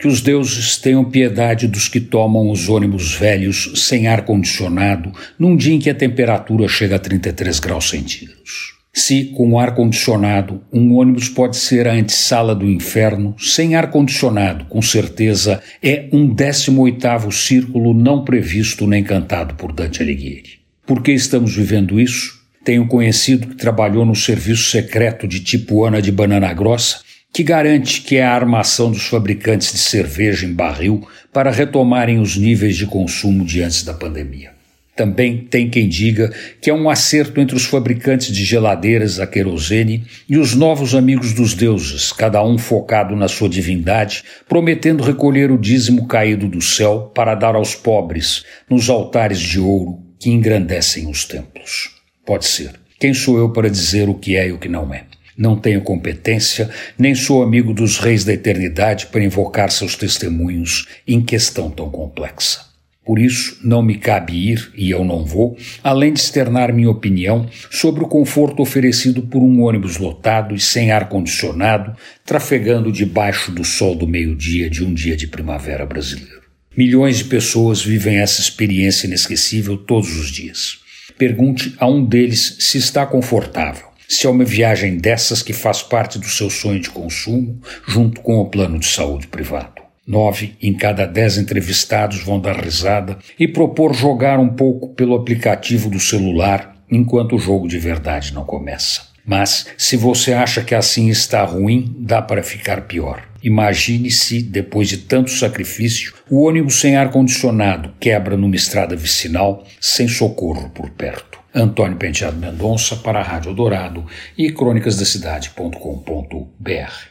Que os deuses tenham piedade dos que tomam os ônibus velhos sem ar-condicionado num dia em que a temperatura chega a 33 graus centígrados. Se, com ar-condicionado, um ônibus pode ser a antessala do inferno, sem ar-condicionado, com certeza, é um 18º círculo não previsto nem cantado por Dante Alighieri. Por que estamos vivendo isso? Tenho conhecido que trabalhou no serviço secreto de tipo Ana de Banana Grossa que garante que é a armação dos fabricantes de cerveja em barril para retomarem os níveis de consumo de antes da pandemia. Também tem quem diga que é um acerto entre os fabricantes de geladeiras a querosene e os novos amigos dos deuses, cada um focado na sua divindade, prometendo recolher o dízimo caído do céu para dar aos pobres nos altares de ouro que engrandecem os templos. Pode ser. Quem sou eu para dizer o que é e o que não é? Não tenho competência, nem sou amigo dos reis da eternidade para invocar seus testemunhos em questão tão complexa. Por isso, não me cabe ir, e eu não vou, além de externar minha opinião sobre o conforto oferecido por um ônibus lotado e sem ar-condicionado, trafegando debaixo do sol do meio-dia de um dia de primavera brasileiro. Milhões de pessoas vivem essa experiência inesquecível todos os dias. Pergunte a um deles se está confortável se é uma viagem dessas que faz parte do seu sonho de consumo, junto com o plano de saúde privado. Nove em cada dez entrevistados vão dar risada e propor jogar um pouco pelo aplicativo do celular enquanto o jogo de verdade não começa. Mas, se você acha que assim está ruim, dá para ficar pior. Imagine se, depois de tanto sacrifício, o ônibus sem ar-condicionado quebra numa estrada vicinal sem socorro por perto. Antônio Penteado Mendonça para a Rádio Dourado e crônicasdacidade.com.br.